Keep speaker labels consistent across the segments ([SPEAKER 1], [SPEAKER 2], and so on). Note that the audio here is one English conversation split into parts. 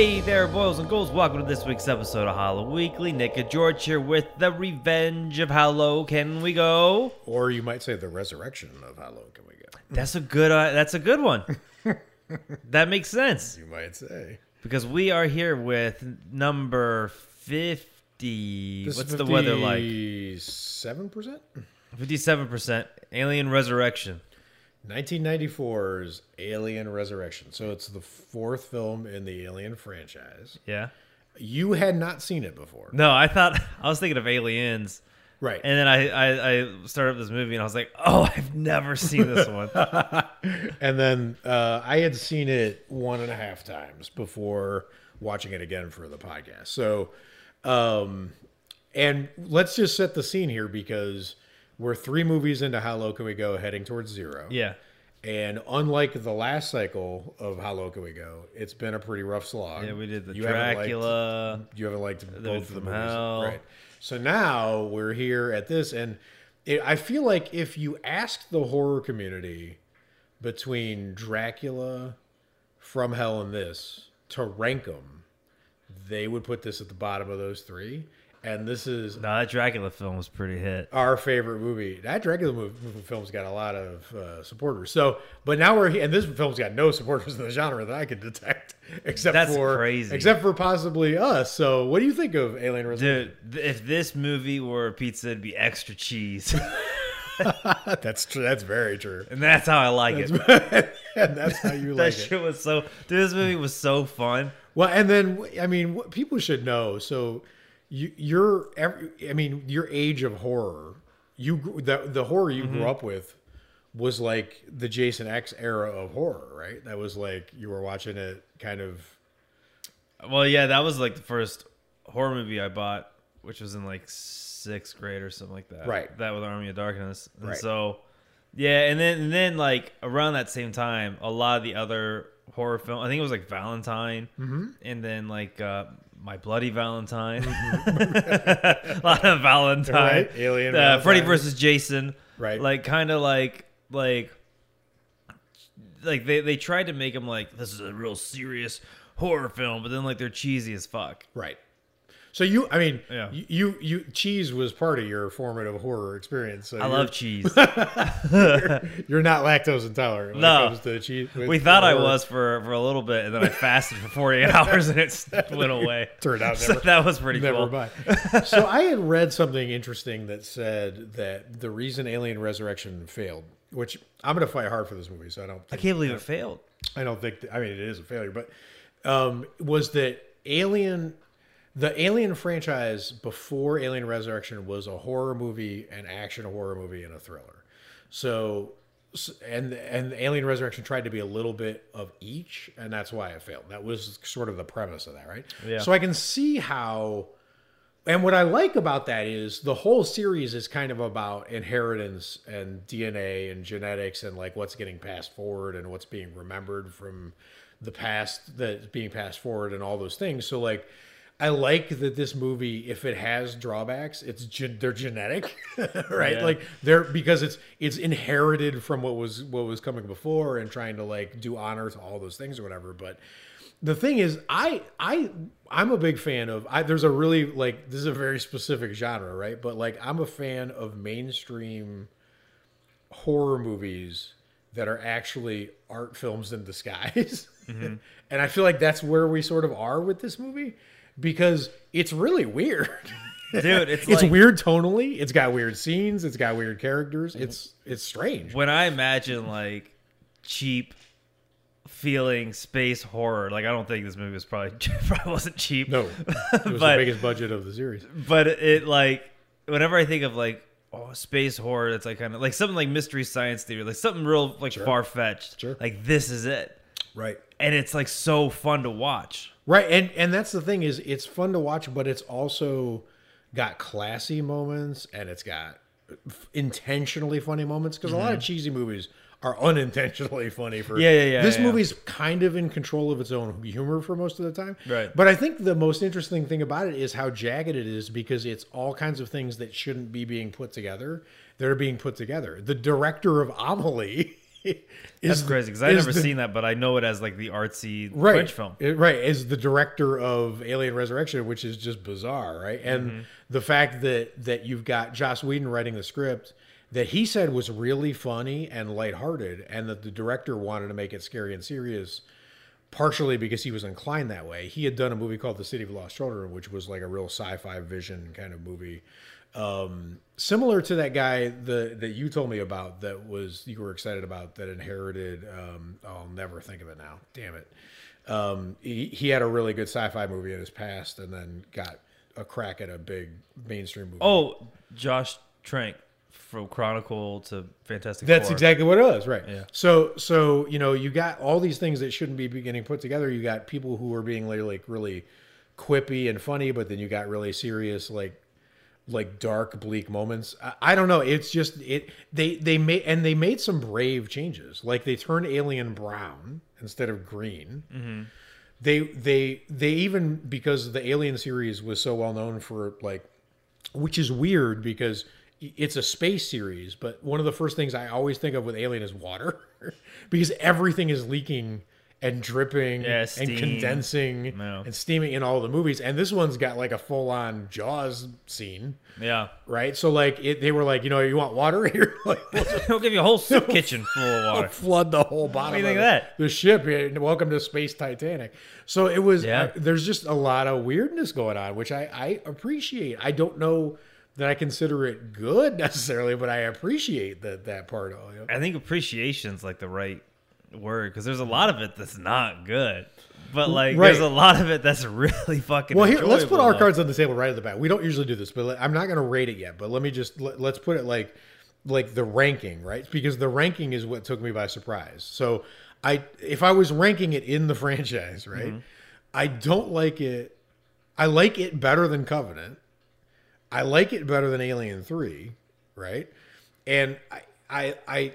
[SPEAKER 1] Hey there, boys and ghouls. Welcome to this week's episode of Hollow Weekly. Nick and George here with the Revenge of How Low Can We Go?
[SPEAKER 2] Or you might say the resurrection of how low can we go?
[SPEAKER 1] That's a good. Uh, that's a good one. that makes sense
[SPEAKER 2] You might say.
[SPEAKER 1] because we are here with number fifty. What's the weather like?
[SPEAKER 2] Seven percent.
[SPEAKER 1] Fifty-seven percent. Alien Resurrection.
[SPEAKER 2] 1994's Alien Resurrection. So it's the fourth film in the Alien franchise.
[SPEAKER 1] Yeah.
[SPEAKER 2] You had not seen it before,
[SPEAKER 1] No, I thought I was thinking of Aliens,
[SPEAKER 2] right?
[SPEAKER 1] and then I, I I started up this movie, and I was like, oh, I've never seen this one.
[SPEAKER 2] And then uh, I had seen it one and a half times before watching it again for the podcast. So, um, and let's just set the scene here because we're three movies into How Low Can We Go, heading towards zero.
[SPEAKER 1] yeah.
[SPEAKER 2] And unlike the last cycle of How Low Can We Go, it's been a pretty rough slog.
[SPEAKER 1] Yeah, we did the
[SPEAKER 2] You haven't liked-
[SPEAKER 1] Dracula.
[SPEAKER 2] you haven't liked both of the movies,
[SPEAKER 1] Hell.
[SPEAKER 2] right? So now we're here at this, and it, I feel like if you asked the horror community between Dracula, From Hell, and this to rank them, they would put this at the bottom of those three. And this is
[SPEAKER 1] No, that Dracula film was pretty hit.
[SPEAKER 2] our favorite movie. That Dracula movie, film's got a lot of uh, supporters. So, but now we're and this film's got no supporters in the genre that I can detect, except
[SPEAKER 1] That's
[SPEAKER 2] for
[SPEAKER 1] crazy.
[SPEAKER 2] except for possibly us. So, what do you think of Alien Resurrection?
[SPEAKER 1] Dude, if this movie were a pizza, it'd be extra cheese.
[SPEAKER 2] That's true. That's very true.
[SPEAKER 1] and that's how I like it.
[SPEAKER 2] and that's how you
[SPEAKER 1] that
[SPEAKER 2] like it.
[SPEAKER 1] That shit
[SPEAKER 2] it.
[SPEAKER 1] was so. Dude, this movie was so fun.
[SPEAKER 2] Well, and then I mean, people should know. So, you, you're, every, I mean, your age of horror, you the the horror you
[SPEAKER 1] Mm-hmm.
[SPEAKER 2] grew up with was like the Jason X era of horror, right? That was like you were watching it kind of
[SPEAKER 1] Well, yeah, that was like the first horror movie I bought, which was in like sixth grade or something like that.
[SPEAKER 2] Right.
[SPEAKER 1] That with Army of Darkness. And
[SPEAKER 2] Right.
[SPEAKER 1] so, yeah, and then and then like around that same time, a lot of the other horror film. I think it was like Valentine,
[SPEAKER 2] Mm-hmm.
[SPEAKER 1] and then like uh, My Bloody Valentine. a lot of Valentine.
[SPEAKER 2] Right, Alien
[SPEAKER 1] Uh, Freddy versus Jason.
[SPEAKER 2] Right.
[SPEAKER 1] Like kind of like like like they they tried to make him like this is a real serious horror film, but then like they're cheesy as fuck.
[SPEAKER 2] right. So you, I mean,
[SPEAKER 1] Yeah.
[SPEAKER 2] you, you, you, cheese was part of your formative horror experience. So
[SPEAKER 1] I love cheese.
[SPEAKER 2] You're not lactose intolerant when
[SPEAKER 1] No.
[SPEAKER 2] it comes to cheese.
[SPEAKER 1] we thought I was for for a little bit, and then I fasted for 48 hours, and it went away.
[SPEAKER 2] Turned out
[SPEAKER 1] So that was pretty
[SPEAKER 2] Never
[SPEAKER 1] cool.
[SPEAKER 2] mind. so I had read something interesting that said that the reason Alien Resurrection failed, which I'm going to fight hard for this movie, so I don't.
[SPEAKER 1] I can't believe it failed.
[SPEAKER 2] I don't think. I mean, it is a failure, but um, was that Alien? The Alien franchise before Alien Resurrection was a horror movie, an action horror movie, and a thriller. So, and and Alien Resurrection tried to be a little bit of each, and that's why it failed. That was sort of the premise of that, right?
[SPEAKER 1] Yeah.
[SPEAKER 2] So I can see how and what I like about that is the whole series is kind of about inheritance and DNA and genetics and like what's getting passed forward and what's being remembered from the past that's being passed forward and all those things. So like I like that this movie, if it has drawbacks, it's gen- they're genetic, right?
[SPEAKER 1] Yeah.
[SPEAKER 2] Like they're because it's it's inherited from what was what was coming before and trying to like do honor to all those things or whatever. But the thing is i i i'm a big fan of I, there's a really like this is a very specific genre right but like i'm a fan of mainstream horror movies that are actually art films in disguise mm-hmm. and i feel like that's where we sort of are with this movie because it's really weird.
[SPEAKER 1] Dude, it's
[SPEAKER 2] it's
[SPEAKER 1] like
[SPEAKER 2] weird tonally. It's got weird scenes. It's got weird characters. Mm-hmm. It's it's strange.
[SPEAKER 1] When I imagine like cheap feeling space horror. Like I don't think this movie was probably probably wasn't cheap.
[SPEAKER 2] no. It was
[SPEAKER 1] But-
[SPEAKER 2] the biggest budget of the series.
[SPEAKER 1] But it like whenever I think of like oh space horror, that's like kind of like something like mystery science theater, like something real like far fetched.
[SPEAKER 2] Sure.
[SPEAKER 1] Like this is it,
[SPEAKER 2] right
[SPEAKER 1] and it's like so fun to watch.
[SPEAKER 2] Right, and and that's the thing is it's fun to watch, but it's also got classy moments and it's got f- intentionally funny moments because a lot of cheesy movies are unintentionally funny for
[SPEAKER 1] Mm-hmm. Yeah, yeah, yeah,
[SPEAKER 2] this
[SPEAKER 1] yeah.
[SPEAKER 2] movie's kind of in control of its own humor for most of the time
[SPEAKER 1] Right.
[SPEAKER 2] but i think the most interesting thing about it is how jagged it is because it's all kinds of things that shouldn't be being put together that are being put together the director of amelie
[SPEAKER 1] That's crazy because I've never
[SPEAKER 2] the-
[SPEAKER 1] seen that, but I know it as like the artsy
[SPEAKER 2] right,
[SPEAKER 1] French film.
[SPEAKER 2] It- right, is the director of Alien Resurrection, which is just bizarre, right? And
[SPEAKER 1] Mm-hmm.
[SPEAKER 2] the fact that that you've got Joss Whedon writing the script that he said was really funny and lighthearted, and that the director wanted to make it scary and serious, partially because he was inclined that way. He had done a movie called The City of Lost Children, which was like a real sci-fi vision kind of movie. Um, similar to that guy the that you told me about that was you were excited about that inherited um, I'll never think of it now. Damn it. Um, he, he had a really good sci-fi movie in his past and then got a crack at a big mainstream movie.
[SPEAKER 1] Oh, Josh Trank from Chronicle to Fantastic
[SPEAKER 2] That's
[SPEAKER 1] Four.
[SPEAKER 2] exactly what it was, right?
[SPEAKER 1] Yeah.
[SPEAKER 2] So, so you know, you got all these things that shouldn't be getting put together. You got people who are being like, like really quippy and funny, but then you got really serious, like like dark, bleak moments. I, I don't know. It's just it. They they made and they made some brave changes. Like they turned Alien brown instead of green. Mm-hmm. They they they even because the Alien series was so well known for like which is weird because it's a space series, but one of the first things I always think of with Alien is water because everything is leaking and dripping
[SPEAKER 1] Yeah,
[SPEAKER 2] and condensing
[SPEAKER 1] Yeah.
[SPEAKER 2] and steaming in all the movies. And this one's got like a full on Jaws scene,
[SPEAKER 1] Yeah,
[SPEAKER 2] right? So like it, they were like, you know, you want water here? like, we'll just
[SPEAKER 1] give you a whole soup kitchen full of water.
[SPEAKER 2] flood the whole bottom.
[SPEAKER 1] do you think
[SPEAKER 2] of
[SPEAKER 1] of
[SPEAKER 2] it.
[SPEAKER 1] that?
[SPEAKER 2] The ship. Welcome to Space Titanic. So it was.
[SPEAKER 1] Yeah.
[SPEAKER 2] uh, there's just a lot of weirdness going on, which I I appreciate. I don't know that I consider it good necessarily, but I appreciate that that part of it.
[SPEAKER 1] I think appreciation's like the right word because there's a lot of it that's not good, but like
[SPEAKER 2] Right.
[SPEAKER 1] there's a lot of it that's really fucking.
[SPEAKER 2] Well, here let's put our cards on the table right at the back. We don't usually do this, but I'm not going to rate it yet. But let me just let, let's put it like like the ranking, right? Because the ranking is what took me by surprise. So I if I was ranking it in the franchise, right?
[SPEAKER 1] Mm-hmm.
[SPEAKER 2] I don't like it. I like it better than Covenant. I like it better than Alien Three, right? And I I I.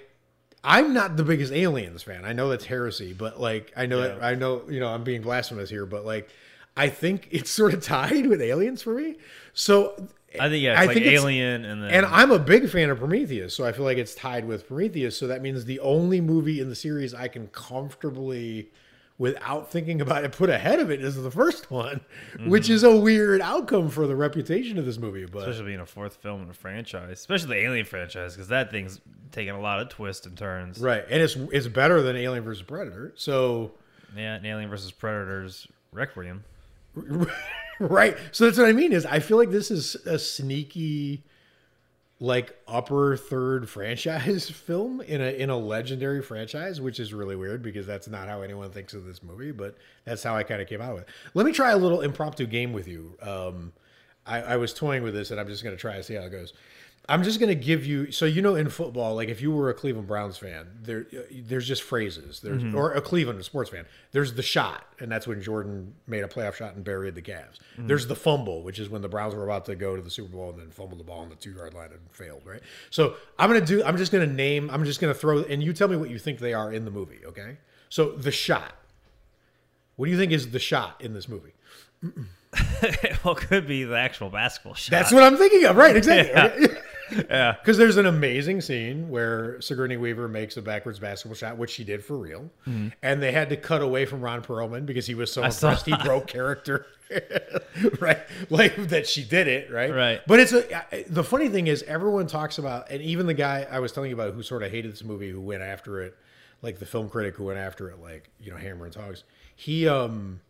[SPEAKER 2] I'm not the biggest aliens fan. I know that's heresy, but like I know that I know you know I'm being blasphemous here, but like I think it's sort of tied with aliens for me. So
[SPEAKER 1] I think yeah, it's
[SPEAKER 2] I
[SPEAKER 1] like
[SPEAKER 2] think
[SPEAKER 1] Alien and then
[SPEAKER 2] and I'm a big fan of Prometheus, so I feel like it's tied with Prometheus. So that means the only movie in the series I can comfortably, without thinking about it, put ahead of it is the first one, mm-hmm. which is a weird outcome for the reputation of this movie. But
[SPEAKER 1] especially being a fourth film in a franchise, especially the Alien franchise, because that thing's taking a lot of twists and turns.
[SPEAKER 2] right, and it's it's better than Alien versus Predator. So
[SPEAKER 1] Yeah, and Alien versus Predators Requiem.
[SPEAKER 2] right, so that's what I mean is I feel like this is a sneaky. Like upper third franchise film in a in a legendary franchise, which is really weird because that's not how anyone thinks of this movie, but that's how I kind of came out with. it. Let me try a little impromptu game with you. Um, I, I was toying with this, and I'm just going to try to see how it goes. I'm just going to give you so you know in football, like if you were a Cleveland Browns fan, there there's just phrases. There's mm-hmm. or a Cleveland sports fan. There's the shot, and that's when Jordan made a playoff shot and buried the Cavs. Mm-hmm. There's the fumble, which is when the Browns were about to go to the Super Bowl and then fumbled the ball on the two yard line and failed. Right. So I'm gonna do. I'm just gonna name. I'm just gonna throw, and you tell me what you think they are in the movie. Okay. So the shot. What do you think is the shot in this movie?
[SPEAKER 1] well, it could be the actual basketball shot.
[SPEAKER 2] That's what I'm thinking of. Right. Exactly.
[SPEAKER 1] Yeah. Yeah.
[SPEAKER 2] Because there's an amazing scene where Sigourney Weaver makes a backwards basketball shot, which she did for real, and they had to cut away from Ron Perlman because he was so
[SPEAKER 1] saw
[SPEAKER 2] impressed he broke character, right? Like that she did it, right?
[SPEAKER 1] Right.
[SPEAKER 2] But it's a the funny thing is everyone talks about, and even the guy I was telling you about who sort of hated this movie, who went after it, like the film critic who went after it, like you know Hammer and Tongs, he um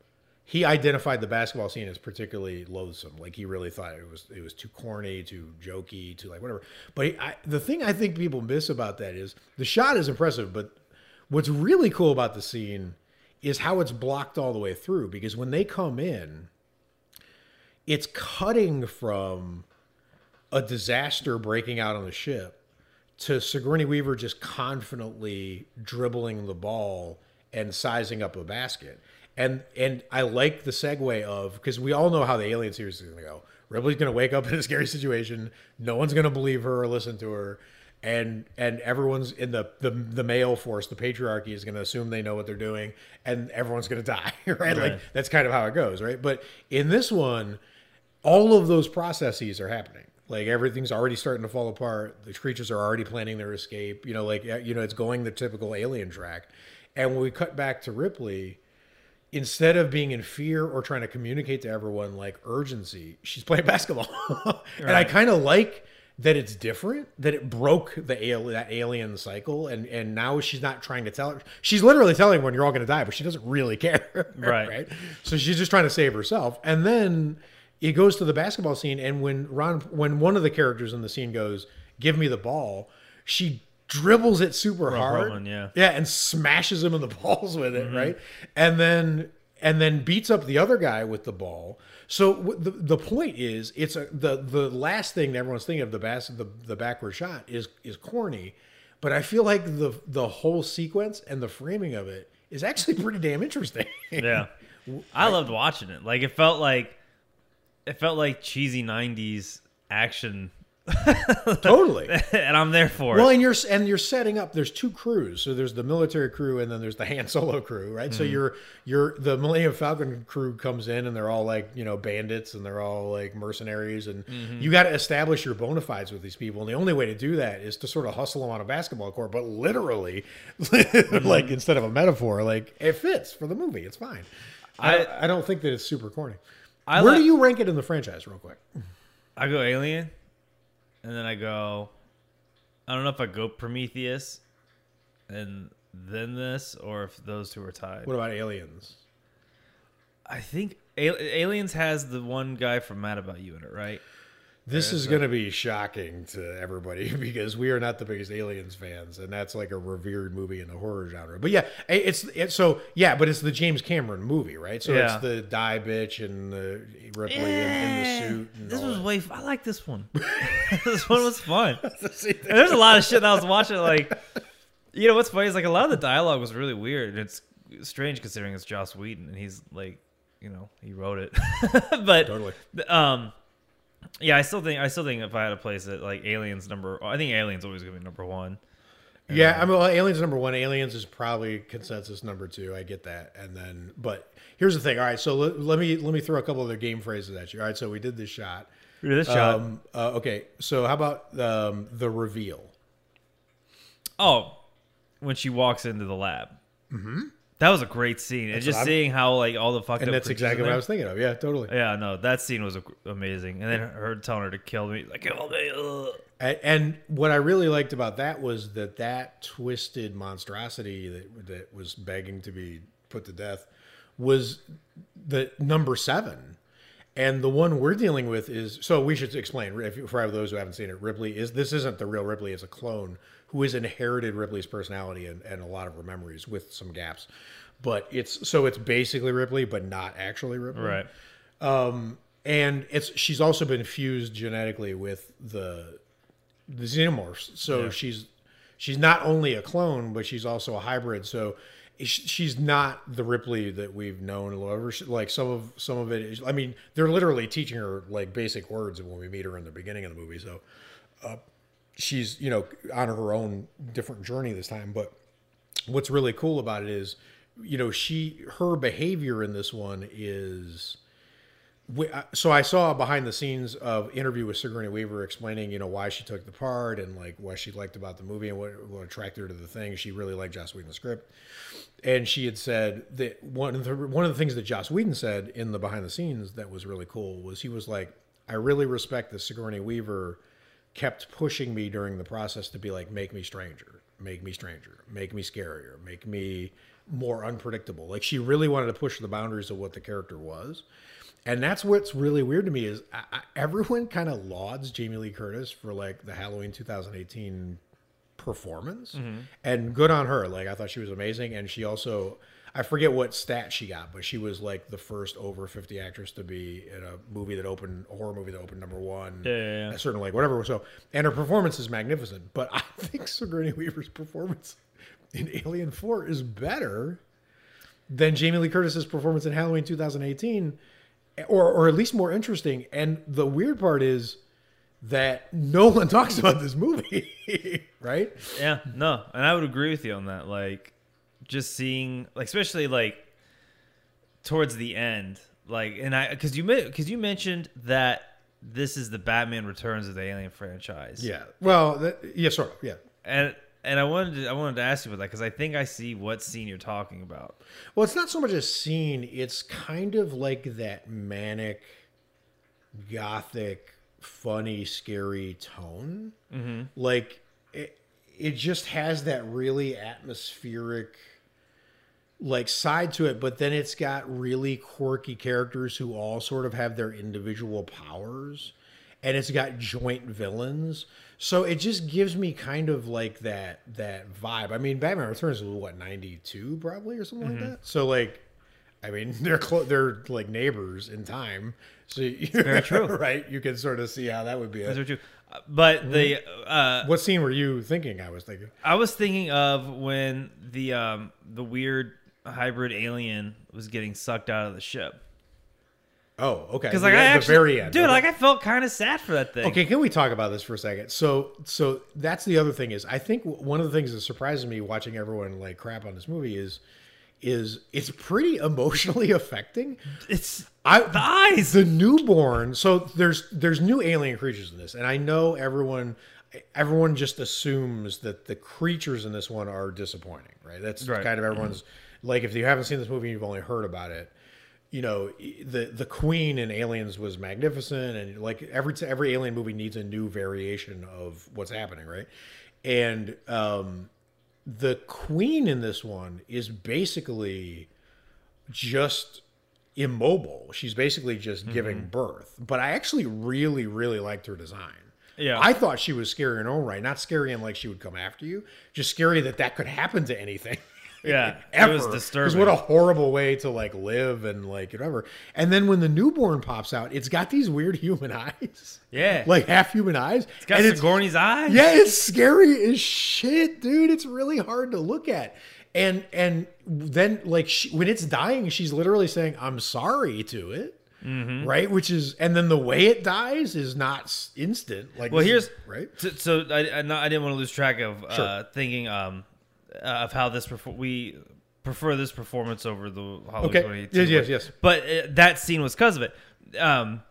[SPEAKER 2] he identified the basketball scene as particularly loathsome. Like he really thought it was it was too corny, too jokey, too like whatever. But he, I, the thing I think people miss about that is the shot is impressive, but what's really cool about the scene is how it's blocked all the way through. Because when they come in, it's cutting from a disaster breaking out on the ship to Sigourney Weaver just confidently dribbling the ball and sizing up a basket. And and I like the segue of because we all know how the Alien series is going to go. Ripley's going to wake up in a scary situation. No one's going to believe her or listen to her, and and everyone's in the the, the male force, the patriarchy is going to assume they know what they're doing, and everyone's going to die. Right? Like that's kind of how it goes, right? But in this one, all of those processes are happening. Like everything's already starting to fall apart. The creatures are already planning their escape. You know, like you know, it's going the typical alien track. And when we cut back to Ripley, instead of being in fear or trying to communicate to everyone like urgency, she's playing basketball. and I kind of like that it's different, that it broke the al- that alien cycle, and and now she's not trying to tell. her. She's literally telling everyone you're all going to die, but she doesn't really care,
[SPEAKER 1] Right.
[SPEAKER 2] right? So she's just trying to save herself, and then it goes to the basketball scene, and when Ron, when one of the characters in the scene goes, "Give me the ball," she dribbles it super hard,
[SPEAKER 1] Perlman, yeah.
[SPEAKER 2] yeah, and smashes him in the balls with it, mm-hmm. right? And then and then beats up the other guy with the ball. So w- the the point is, it's a the the last thing that everyone's thinking of the bas- the the backward shot is is corny, but I feel like the the whole sequence and the framing of it is actually pretty damn interesting.
[SPEAKER 1] Yeah. I loved watching it. Like it felt like it felt like cheesy 90s action
[SPEAKER 2] totally.
[SPEAKER 1] and I'm there for
[SPEAKER 2] Well,
[SPEAKER 1] it.
[SPEAKER 2] Well, and you're and you're setting up. There's two crews. So there's the military crew, and then there's the Han Solo crew, right? So mm-hmm. you're you're the Millennium Falcon crew comes in, and they're all like you know bandits, and they're all like mercenaries, and mm-hmm. you got to establish your bona fides with these people. And the only way to do that is to sort of hustle them on a basketball court, but literally, mm-hmm. like instead of a metaphor, like it fits for the movie. It's fine. I
[SPEAKER 1] I-
[SPEAKER 2] I don't think that it's super corny.
[SPEAKER 1] I
[SPEAKER 2] Where
[SPEAKER 1] li-
[SPEAKER 2] do you rank it in the franchise, real quick?
[SPEAKER 1] I go Alien, and then I go. I don't know if I go Prometheus, and then this, or if those two are tied.
[SPEAKER 2] What about Aliens?
[SPEAKER 1] I think Aliens has the one guy from Mad About You in it, right?
[SPEAKER 2] This is going to be shocking to everybody because we are not the biggest Aliens fans, and that's like a revered movie in the horror genre. But yeah, it's, it's so yeah, but it's the James Cameron movie, right? So
[SPEAKER 1] Yeah.
[SPEAKER 2] it's the die bitch and the Ripley in, in the suit.
[SPEAKER 1] This was
[SPEAKER 2] that.
[SPEAKER 1] way. I like this one. this one was fun. There's a lot of shit that I was watching. Like, you know what's funny is like a lot of the dialogue was really weird. And it's strange considering it's Joss Whedon and he's like, you know, he wrote it. but
[SPEAKER 2] Totally.
[SPEAKER 1] um, yeah, I still think I still think if I had to place it, like Aliens number, I think Aliens always gonna be number one.
[SPEAKER 2] Yeah, I mean, well, Aliens number one. Aliens is probably consensus number two. I get that, and then, but here's the thing. All right, so let, let me let me throw a couple other game phrases at you. All right, so we did this shot.
[SPEAKER 1] We did This shot.
[SPEAKER 2] Um, uh, okay, so how about um, the reveal?
[SPEAKER 1] oh, when she walks into the lab. Mm-hmm. That was a great scene, and just seeing how like all the fucked
[SPEAKER 2] And
[SPEAKER 1] up
[SPEAKER 2] that's exactly what I was thinking of. Yeah, totally.
[SPEAKER 1] Yeah, no, that scene was amazing, and then her telling her to kill me, like kill me. ugh.
[SPEAKER 2] And, and what I really liked about that was that that twisted monstrosity that that was begging to be put to death was the number seven. And the one we're dealing with is so we should explain if, for those who haven't seen it. Ripley is this isn't the real Ripley; it's a clone who has inherited Ripley's personality and, and a lot of her memories with some gaps. But it's so it's basically Ripley, but not actually Ripley
[SPEAKER 1] Right.
[SPEAKER 2] and it's she's also been fused genetically with the the xenomorphs so
[SPEAKER 1] Yeah.
[SPEAKER 2] she's she's not only a clone but she's also a hybrid so she's not the ripley that we've known or like some of some of it is i mean they're literally teaching her like basic words when we meet her in the beginning of the movie so uh, she's you know on her own different journey this time but what's really cool about it is you know she her behavior in this one is so I saw behind the scenes of interview with Sigourney Weaver explaining, you know, why she took the part and like what she liked about the movie and what, what attracted her to the thing. She really liked Joss Whedon's script, and she had said that one of the one of the things that Joss Whedon said in the behind the scenes that was really cool was he was like, I really respect that Sigourney Weaver kept pushing me during the process to be like, make me stranger, make me stranger, make me scarier, make me more unpredictable. Like she really wanted to push the boundaries of what the character was. And that's what's really weird to me is I, I, everyone kind of lauds Jamie Lee Curtis for like the Halloween 2018 performance, mm-hmm. and good on her. Like I thought she was amazing, and she also I forget what stat she got, but she was like the first over 50 actress to be in a movie that opened a horror movie that opened number one.
[SPEAKER 1] Yeah, yeah, yeah.
[SPEAKER 2] A certain like whatever. So and her performance is magnificent, but I think Sigourney Weaver's performance in Alien 4 is better than Jamie Lee Curtis's performance in Halloween 2018, or or at least more interesting. And the weird part is that no one talks about this movie, right?
[SPEAKER 1] Yeah, no, and I would agree with you on that. Like, just seeing, like, especially like towards the end, like, and I because you because you mentioned that this is the Batman Returns of the Alien franchise.
[SPEAKER 2] Yeah. Well, that, yeah, sort of. Yeah.
[SPEAKER 1] and and I wanted to I wanted to ask you about that because I think I see what scene you're talking about.
[SPEAKER 2] Well, it's not so much a scene, it's kind of like that manic, gothic, funny, scary tone. Mm-hmm. Like, it, it just has that really atmospheric like side to it but then it's got really quirky characters who all sort of have their individual powers and it's got joint villains. So it just gives me kind of like that that vibe. I mean batman returns was what 92 probably or something like that? So like i mean they're clo- they're like neighbors in time. So you,
[SPEAKER 1] very true.
[SPEAKER 2] right? You can sort of see how that would be
[SPEAKER 1] are true. But the uh,
[SPEAKER 2] what scene were you thinking i was thinking?
[SPEAKER 1] I was thinking of when the um the weird hybrid alien was getting sucked out of the ship
[SPEAKER 2] oh okay
[SPEAKER 1] because like
[SPEAKER 2] The-
[SPEAKER 1] I
[SPEAKER 2] the
[SPEAKER 1] actually,
[SPEAKER 2] very end
[SPEAKER 1] dude,
[SPEAKER 2] okay.
[SPEAKER 1] like I felt kind of sad for that thing.
[SPEAKER 2] Okay, can we talk about this for a second? So, so that's the other thing is I think one of the things that surprises me watching everyone like crap on this movie is is it's pretty emotionally affecting.
[SPEAKER 1] It's
[SPEAKER 2] I
[SPEAKER 1] the eyes.
[SPEAKER 2] the newborn. So there's there's new alien creatures in this, and I know everyone everyone just assumes that the creatures in this one are disappointing, right? That's
[SPEAKER 1] Right.
[SPEAKER 2] kind of mm-hmm. everyone's like if you haven't seen this movie, and you've only heard about it. You know, the the queen in Aliens was magnificent, and like every every alien movie needs a new variation of what's happening, right? And um, the queen in this one is basically just immobile. She's basically just giving birth. But I actually really, really liked her design.
[SPEAKER 1] Yeah.
[SPEAKER 2] I thought she was scary in her own right. Not scary in like she would come after you, just scary that that could happen to anything.
[SPEAKER 1] Yeah,
[SPEAKER 2] Ever.
[SPEAKER 1] it was disturbing.
[SPEAKER 2] what a horrible way to like live and like whatever. And then when the newborn pops out, it's got these weird human eyes.
[SPEAKER 1] Yeah.
[SPEAKER 2] Like half human eyes.
[SPEAKER 1] it's got
[SPEAKER 2] and
[SPEAKER 1] Sigourney's eyes.
[SPEAKER 2] yeah, it's scary as shit, dude. It's really hard to look at. And and then like she, when it's dying, she's literally saying, "I'm sorry" to it,
[SPEAKER 1] Mm-hmm.
[SPEAKER 2] right? Which is, and then the way it dies is not instant. Like,
[SPEAKER 1] Well, here's
[SPEAKER 2] right.
[SPEAKER 1] So, so I, I, I didn't want to lose track of uh, thinking um, of how this perfor- we prefer this performance over the Halloween
[SPEAKER 2] Okay.
[SPEAKER 1] 2018
[SPEAKER 2] Yes, yes, yes.
[SPEAKER 1] But uh, that scene was because of it. Um,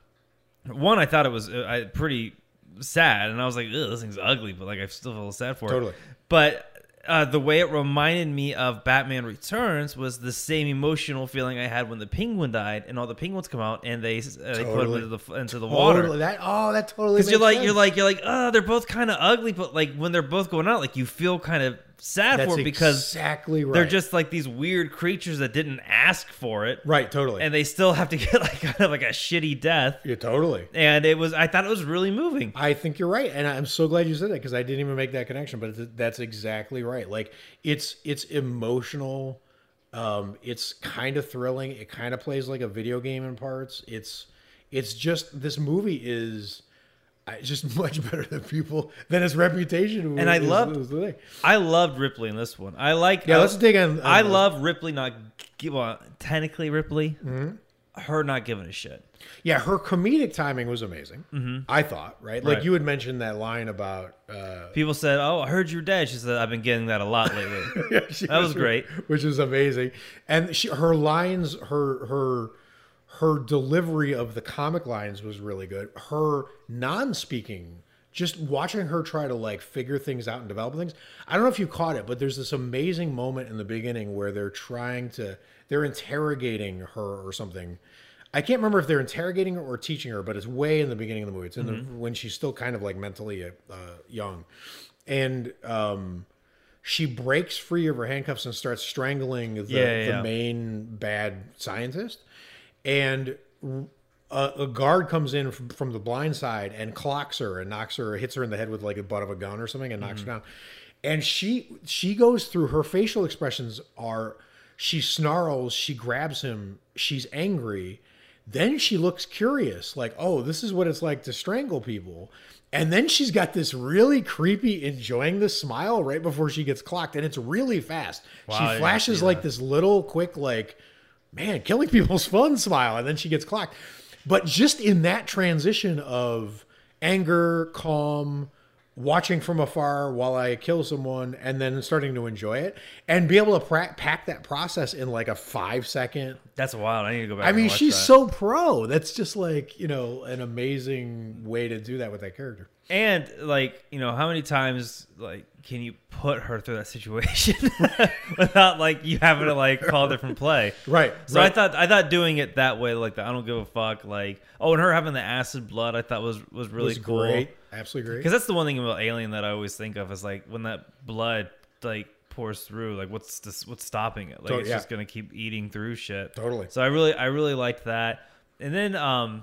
[SPEAKER 1] one, I thought it was uh, I, pretty sad, and I was like, "Ugh, this thing's ugly," but like I still feel sad for
[SPEAKER 2] Totally.
[SPEAKER 1] it. Totally. But uh, the way it reminded me of Batman Returns was the same emotional feeling I had when the penguin died, and all the penguins come out and they uh, they put them
[SPEAKER 2] Totally.
[SPEAKER 1] into the into the water.
[SPEAKER 2] Totally. That oh, that totally.
[SPEAKER 1] Because you're like
[SPEAKER 2] sense.
[SPEAKER 1] you're like you're like oh they're both kind of ugly, but like when they're both going out, like you feel kind of sad
[SPEAKER 2] That's
[SPEAKER 1] for because
[SPEAKER 2] exactly right.
[SPEAKER 1] they're just like these weird creatures that didn't ask for it,
[SPEAKER 2] right. Totally.
[SPEAKER 1] and they still have to get like kind of like a shitty death.
[SPEAKER 2] yeah, totally.
[SPEAKER 1] And it was I thought it was really moving.
[SPEAKER 2] I think you're right, and I'm so glad you said that because I didn't even make that connection. But that's exactly right. Like it's it's emotional, um, it's kind of thrilling. It kind of plays like a video game in parts. It's it's just this movie is uh, just much better than people than his reputation.
[SPEAKER 1] And I
[SPEAKER 2] is-
[SPEAKER 1] loved-
[SPEAKER 2] is the thing.
[SPEAKER 1] I loved Ripley in this one. I like
[SPEAKER 2] Yeah,
[SPEAKER 1] I-
[SPEAKER 2] let's dig in.
[SPEAKER 1] I
[SPEAKER 2] on
[SPEAKER 1] love Ripley not well technically Ripley,
[SPEAKER 2] Mm-hmm.
[SPEAKER 1] her not giving a shit.
[SPEAKER 2] Yeah, her comedic timing was amazing. I thought, right? Like
[SPEAKER 1] Right.
[SPEAKER 2] you had mentioned that line about. Uh,
[SPEAKER 1] People said, "Oh, I heard you're dead." She said, "I've been getting that a lot lately."
[SPEAKER 2] Yeah,
[SPEAKER 1] That was great.
[SPEAKER 2] which is amazing. And she, her lines, her her her delivery of the comic lines was really good. Her non-speaking, just watching her try to like figure things out and develop things. I don't know if you caught it, but there's this amazing moment in the beginning where they're trying to they're interrogating her or something. I can't remember if they're interrogating her or teaching her, but it's way in the beginning of the movie. It's in the when she's still kind of like mentally uh, young, and um, she breaks free of her handcuffs and starts strangling the,
[SPEAKER 1] Yeah, yeah,
[SPEAKER 2] the
[SPEAKER 1] yeah.
[SPEAKER 2] main bad scientist. And a, a guard comes in from, from the blind side and clocks her and knocks her, hits her in the head with like a butt of a gun or something, and knocks
[SPEAKER 1] Mm-hmm.
[SPEAKER 2] her down. And she she goes through her facial expressions are she snarls, she grabs him, she's angry. Then she looks curious, like, oh, this is what it's like to strangle people. And then she's got this really creepy, enjoying the smile right before she gets clocked, and it's really fast.
[SPEAKER 1] Wow,
[SPEAKER 2] she flashes like this little quick, like, man, killing people's fun smile, and then she gets clocked. But just in that transition of anger, calm, watching from afar while I kill someone and then starting to enjoy it and be able to pra- pack that process in like a five second.
[SPEAKER 1] That's wild. I need to go back.
[SPEAKER 2] I mean, she's
[SPEAKER 1] that.
[SPEAKER 2] so pro. That's just like, you know, an amazing way to do that with that character.
[SPEAKER 1] And like, you know, how many times like can you put her through that situation without like you having to like call a different play?
[SPEAKER 2] Right.
[SPEAKER 1] So I thought I thought doing it that way, like the I don't give a fuck, like oh, and her having the acid blood, I thought was was really
[SPEAKER 2] was
[SPEAKER 1] cool.
[SPEAKER 2] great. Absolutely great.
[SPEAKER 1] Because that's the one thing about Alien that I always think of is like when that blood like pours through, like what's this, what's stopping it? Like
[SPEAKER 2] To-
[SPEAKER 1] it's
[SPEAKER 2] yeah.
[SPEAKER 1] just gonna keep eating through shit.
[SPEAKER 2] Totally.
[SPEAKER 1] So I really I really liked that. And then um,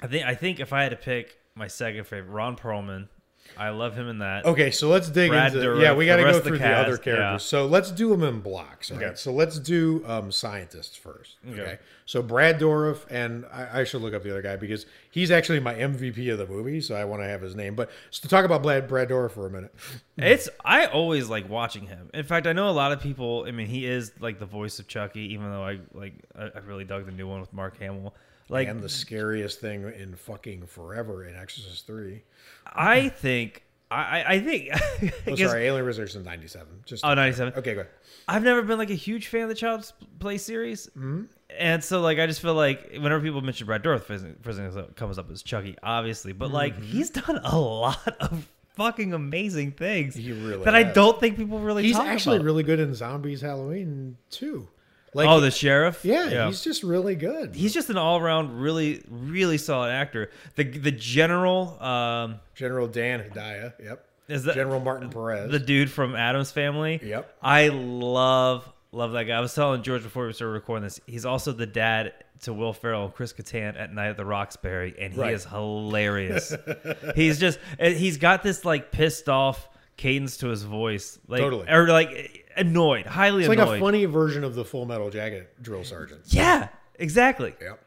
[SPEAKER 1] I think I think if I had to pick my second favorite, Ron Perlman, I love him in that.
[SPEAKER 2] Okay, so let's dig
[SPEAKER 1] Brad
[SPEAKER 2] into
[SPEAKER 1] Dourif,
[SPEAKER 2] yeah. We
[SPEAKER 1] the
[SPEAKER 2] got to go
[SPEAKER 1] of the
[SPEAKER 2] through the, other characters.
[SPEAKER 1] yeah.
[SPEAKER 2] So let's do them in blocks. All right.
[SPEAKER 1] Okay.
[SPEAKER 2] So let's do um, scientists first. Okay.
[SPEAKER 1] Okay.
[SPEAKER 2] So Brad Dourif, and I, I should look up the other guy because he's actually my MVP of the movie. So I want to have his name. But so to talk about Brad Brad Dourif for a minute.
[SPEAKER 1] It's I always like watching him. In fact, I know a lot of people. I mean, he is like the voice of Chucky, even though I like I, I really dug the new one with Mark Hamill. Like
[SPEAKER 2] and the scariest thing in fucking forever in Exorcist Three.
[SPEAKER 1] I think I I- think I
[SPEAKER 2] Oh,
[SPEAKER 1] guess-
[SPEAKER 2] sorry, Alien Resurrection ninety seven. Just
[SPEAKER 1] Oh, 97.
[SPEAKER 2] Okay, go ahead.
[SPEAKER 1] I've never been like a huge fan of the Child's Play series, mm-hmm. and so like I just feel like whenever people mention Brad Dourif, first comes up is Chucky, obviously, but like
[SPEAKER 2] Mm-hmm.
[SPEAKER 1] he's done a lot of fucking amazing things
[SPEAKER 2] He really
[SPEAKER 1] that I don't think people really.
[SPEAKER 2] He's actually
[SPEAKER 1] about.
[SPEAKER 2] really good in Zombies Halloween too. Like
[SPEAKER 1] oh the sheriff.
[SPEAKER 2] yeah, he's just really good.
[SPEAKER 1] he's just an all around really really solid actor. The the general um,
[SPEAKER 2] General Dan Hedaya. Yep.
[SPEAKER 1] is that
[SPEAKER 2] General Martin Perez.
[SPEAKER 1] the dude from Addams Family.
[SPEAKER 2] Yep.
[SPEAKER 1] I love love that guy. I was telling George before we started recording this. He's also the dad to Will Ferrell and Chris Kattan at Night at the Roxbury, and he
[SPEAKER 2] Right.
[SPEAKER 1] is hilarious. he's just he's got this like pissed off cadence to his voice, like
[SPEAKER 2] Totally.
[SPEAKER 1] or like annoyed, highly annoyed.
[SPEAKER 2] it's like a funny version of the Full Metal Jacket drill sergeant.
[SPEAKER 1] yeah, exactly,
[SPEAKER 2] Yep.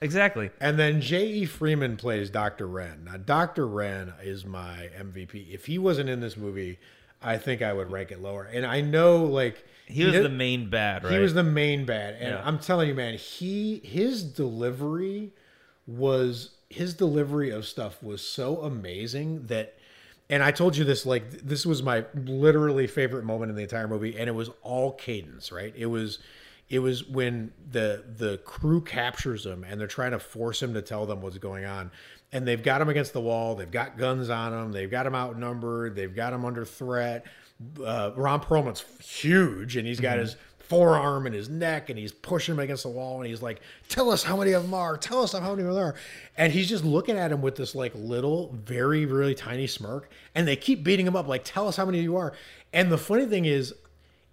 [SPEAKER 1] exactly.
[SPEAKER 2] And then J.E. Freeman plays Dr. Wren. Now, Dr. Wren is my MVP. If he wasn't in this movie, I think I would rank it lower. And I know, like,
[SPEAKER 1] He was
[SPEAKER 2] did-
[SPEAKER 1] the main bad, right?
[SPEAKER 2] He was the main bad, and
[SPEAKER 1] Yeah.
[SPEAKER 2] I'm telling you, man, he his delivery was his delivery of stuff was so amazing that. And I told you this, like this was my literally favorite moment in the entire movie, and it was all cadence, right? It was, it was when the the crew captures him and they're trying to force him to tell them what's going on, and they've got him against the wall, they've got guns on him, they've got him outnumbered, they've got him under threat. Uh, Ron Perlman's huge, and he's got his forearm and his neck, and he's pushing him against the wall, and he's like, "Tell us how many of them are. Tell us how many of them are." And he's just looking at him with this like little, very, really tiny smirk, and they keep beating him up, like, "Tell us how many you are." And the funny thing is,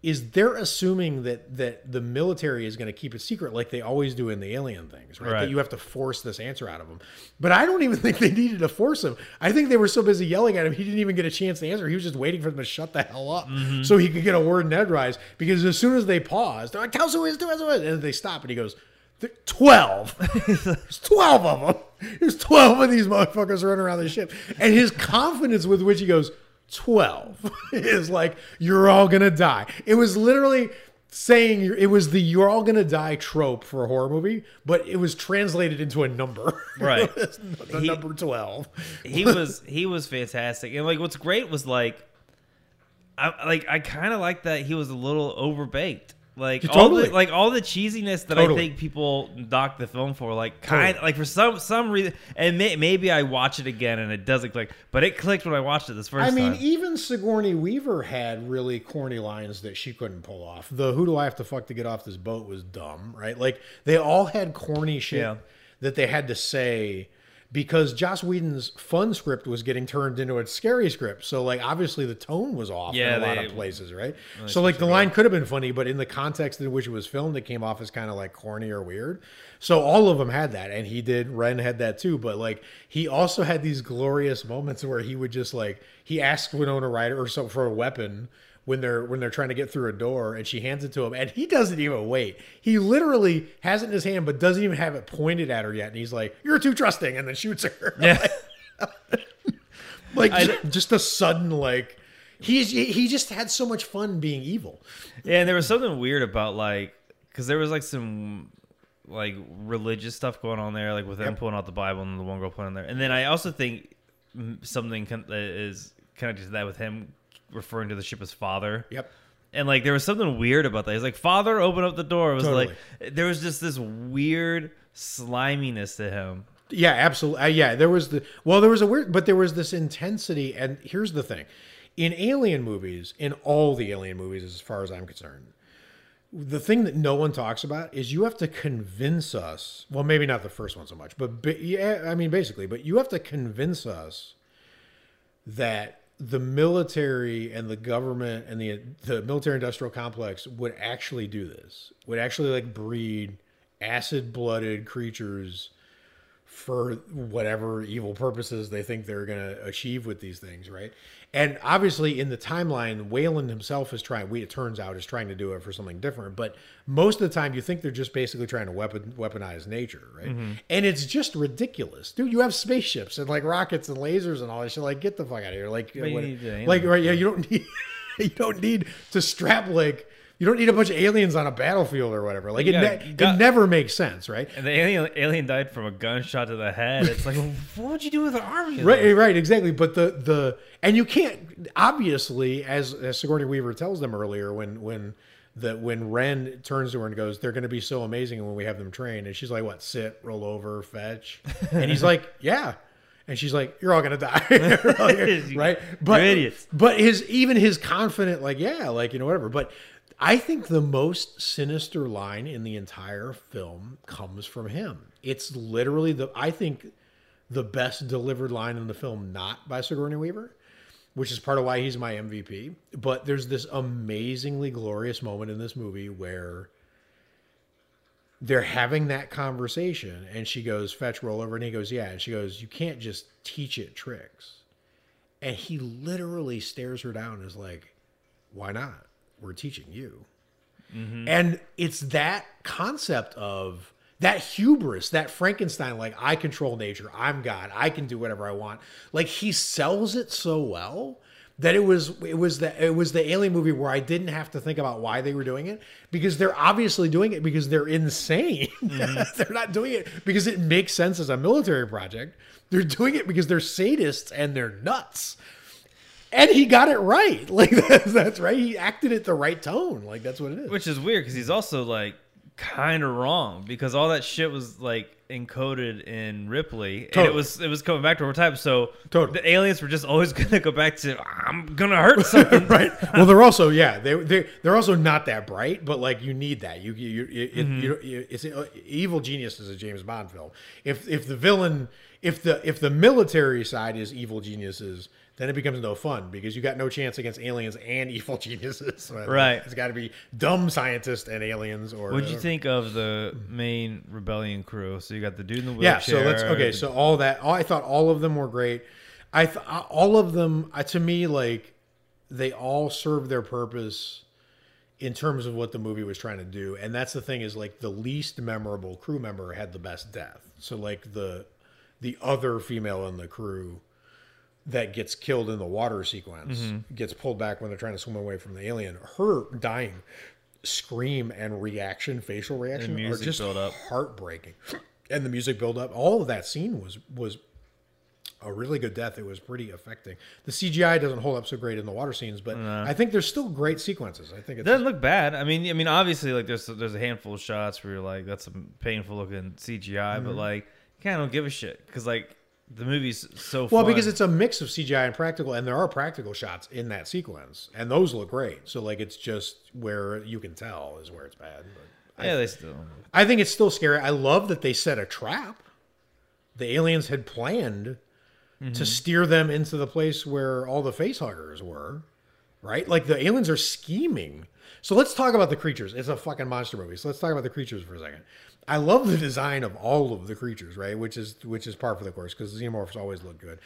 [SPEAKER 2] is they're assuming that that the military is going to keep it secret like they always do in the alien things right?
[SPEAKER 1] Right.
[SPEAKER 2] that you have to force this answer out of them but i don't even think they needed to force him. I think they were so busy yelling at him he didn't even get a chance to answer. He was just waiting for them to shut the hell up mm-hmm. so he could get a word in edgewise. Because as soon as they paused they're like tell us who is tell us who is. And they stop and he goes "Th- 12 there's 12 of them there's 12 of these motherfuckers running around the ship. And his confidence with which he goes 12 is like you're all gonna die. It was literally saying you're- it was the you're all gonna die trope for a horror movie but it was translated into a number.
[SPEAKER 1] Right.
[SPEAKER 2] the
[SPEAKER 1] He-
[SPEAKER 2] number 12
[SPEAKER 1] he was he was fantastic. And like what's great was like i like i kind of like that he was a little overbaked like all
[SPEAKER 2] totally.
[SPEAKER 1] the like all the cheesiness that
[SPEAKER 2] Totally.
[SPEAKER 1] i think people dock the film for like kind like for some some reason and may, maybe i watch it again and it doesn't click but it clicked when i watched it this first
[SPEAKER 2] I mean,
[SPEAKER 1] time
[SPEAKER 2] even Sigourney Weaver had really corny lines that she couldn't pull off. The "Who do I have to fuck to get off this boat?" was dumb, right? Like they all had corny shit
[SPEAKER 1] Yeah.
[SPEAKER 2] that they had to say because Joss Whedon's fun script was getting turned into a scary script. So like obviously the tone was off
[SPEAKER 1] Yeah,
[SPEAKER 2] in a lot of places, right? So like the line could have been funny, but in the context in which it was filmed, it came off as kind of like corny or weird. So all of them had that, and he did. Wren had that too, but like he also had these glorious moments where he would just like he asked Winona Ryder or so for a weapon when they're when they're trying to get through a door and she hands it to him and he doesn't even wait. He literally has it in his hand but doesn't even have it pointed at her yet and he's like, "You're too trusting," and then shoots her.
[SPEAKER 1] yeah
[SPEAKER 2] like
[SPEAKER 1] I-
[SPEAKER 2] just, a sudden like he's he just had so much fun being evil.
[SPEAKER 1] Yeah, and there was something weird about like because there was like some like religious stuff going on there, like with them
[SPEAKER 2] Yep.
[SPEAKER 1] pulling out the Bible and the one girl pulling in there. And then I also think something that is connected to that with him referring to the ship as father.
[SPEAKER 2] Yep.
[SPEAKER 1] And like there was something weird about that. He's like, "Father, open up the door." It was
[SPEAKER 2] Totally.
[SPEAKER 1] like there was just this weird sliminess to him.
[SPEAKER 2] Yeah, absolutely. Uh, yeah, there was the well, there was a weird, but there was this intensity. And here's the thing: in alien movies, in all the alien movies, as far as I'm concerned, the thing that no one talks about is you have to convince us. Well, maybe not the first one so much, but ba- yeah, I mean basically, but you have to convince us that the military and the government and the the military industrial complex would actually do this. Would actually like breed acid-blooded creatures for whatever evil purposes they think they're going to achieve with these things, right? And obviously, in the timeline, Weyland himself is trying. We it turns out is trying to do it for something different. But most of the time, you think they're just basically trying to weapon weaponize nature, right? And it's just ridiculous, dude. You have spaceships and like rockets and lasers and all that shit. Like, get the fuck out of here! Like, what- like right? Yeah, you don't need you don't need to strap like. You don't need a bunch of aliens on a battlefield or whatever. Like it,
[SPEAKER 1] Yeah,
[SPEAKER 2] ne-
[SPEAKER 1] got-
[SPEAKER 2] it never makes sense, right?
[SPEAKER 1] And the alien alien died from a gunshot to the head. It's like, what would you do with an army?
[SPEAKER 2] Right,
[SPEAKER 1] those?
[SPEAKER 2] right, exactly. But the the and you can't obviously, as as Sigourney Weaver tells them earlier, when when the when Wren turns to her and goes, "They're going to be so amazing when we have them trained," and she's like, "What? Sit, roll over, fetch," and he's like, "Yeah." And she's like, "You're all gonna die, right?" But but his even his confident, like, yeah, like you know, whatever. But I think the most sinister line in the entire film comes from him. It's literally the I think the best delivered line in the film, not by Sigourney Weaver, which is part of why he's my MVP. But there's this amazingly glorious moment in this movie where they're having that conversation and she goes, fetch rollover. And he goes, yeah. And she goes, you can't just teach it tricks. And he literally stares her down and is like, why not? We're teaching you. And it's that concept of that hubris, that Frankenstein, like I control nature, I'm God, I can do whatever I want. Like he sells it so well that it was it was the it was the alien movie where I didn't have to think about why they were doing it because they're obviously doing it because they're insane. Mm-hmm. they're not doing it because it makes sense as a military project. They're doing it because they're sadists and they're nuts. And he got it right. Like that's, that's right. He acted it the right tone. Like that's what it is.
[SPEAKER 1] Which is weird because he's also like kind of wrong because all that shit was like encoded in Ripley and it was it was coming back to over time. So
[SPEAKER 2] Totally.
[SPEAKER 1] the aliens were just always gonna go back to I'm gonna hurt something.
[SPEAKER 2] right. Well, they're also yeah they they they're also not that bright, but like you need that. You you, you, it,
[SPEAKER 1] Mm-hmm.
[SPEAKER 2] you, you it's uh, Evil Genius is a James Bond film. If if the villain if the if the military side is evil geniuses, then it becomes no fun because you got no chance against aliens and evil geniuses.
[SPEAKER 1] Right.
[SPEAKER 2] It's got to be dumb scientists and aliens. Or
[SPEAKER 1] What'd you think of the main rebellion crew? So you got the dude in the wheelchair. Yeah.
[SPEAKER 2] So let's okay. So all that, all, I thought all of them were great. I th- all of them uh, to me like they all serve their purpose in terms of what the movie was trying to do. And that's the thing is like the least memorable crew member had the best death. So like the the other female in the crew that gets killed in the water sequence gets pulled back when they're trying to swim away from the alien. Her dying scream and reaction, facial reaction, are just
[SPEAKER 1] build up.
[SPEAKER 2] heartbreaking. And the music build up, all of that scene was was a really good death. It was pretty affecting. The CGI doesn't hold up so great in the water scenes, but I think there's still great sequences. I think
[SPEAKER 1] It doesn't look bad. I mean, I mean, obviously, like there's there's a handful of shots where you're like, that's some painful looking CGI,
[SPEAKER 2] Mm-hmm.
[SPEAKER 1] but like, you kind of don't give a shit because like the movie's so
[SPEAKER 2] well
[SPEAKER 1] fun.
[SPEAKER 2] because it's a mix of CGI and practical, and there are practical shots in that sequence, and those look great. So like it's just where you can tell is where it's bad. But
[SPEAKER 1] yeah, they still.
[SPEAKER 2] I think it's still scary. I love that they set a trap. The aliens had planned to mm-hmm. steer them into the place where all the facehuggers were, right? Like the aliens are scheming. So let's talk about the creatures. It's a fucking monster movie. So let's talk about the creatures for a second. I love the design of all of the creatures, right? Which is which is par for the course because the xenomorphs always look good.